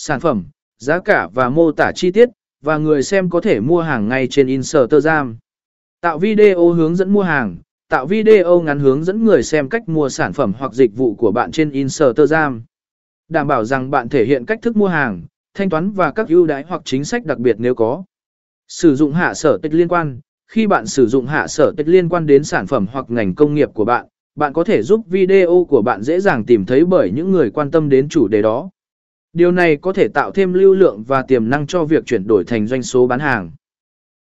sản phẩm, giá cả và mô tả chi tiết, và người xem có thể mua hàng ngay trên Instagram. Tạo video hướng dẫn mua hàng, tạo video ngắn hướng dẫn người xem cách mua sản phẩm hoặc dịch vụ của bạn trên Instagram. Đảm bảo rằng bạn thể hiện cách thức mua hàng, thanh toán và các ưu đãi hoặc chính sách đặc biệt nếu có. Sử dụng hạ sở tích liên quan. Khi bạn sử dụng hạ sở tích liên quan đến sản phẩm hoặc ngành công nghiệp của bạn, bạn có thể giúp video của bạn dễ dàng tìm thấy bởi những người quan tâm đến chủ đề đó. Điều này có thể tạo thêm lưu lượng và tiềm năng cho việc chuyển đổi thành doanh số bán hàng.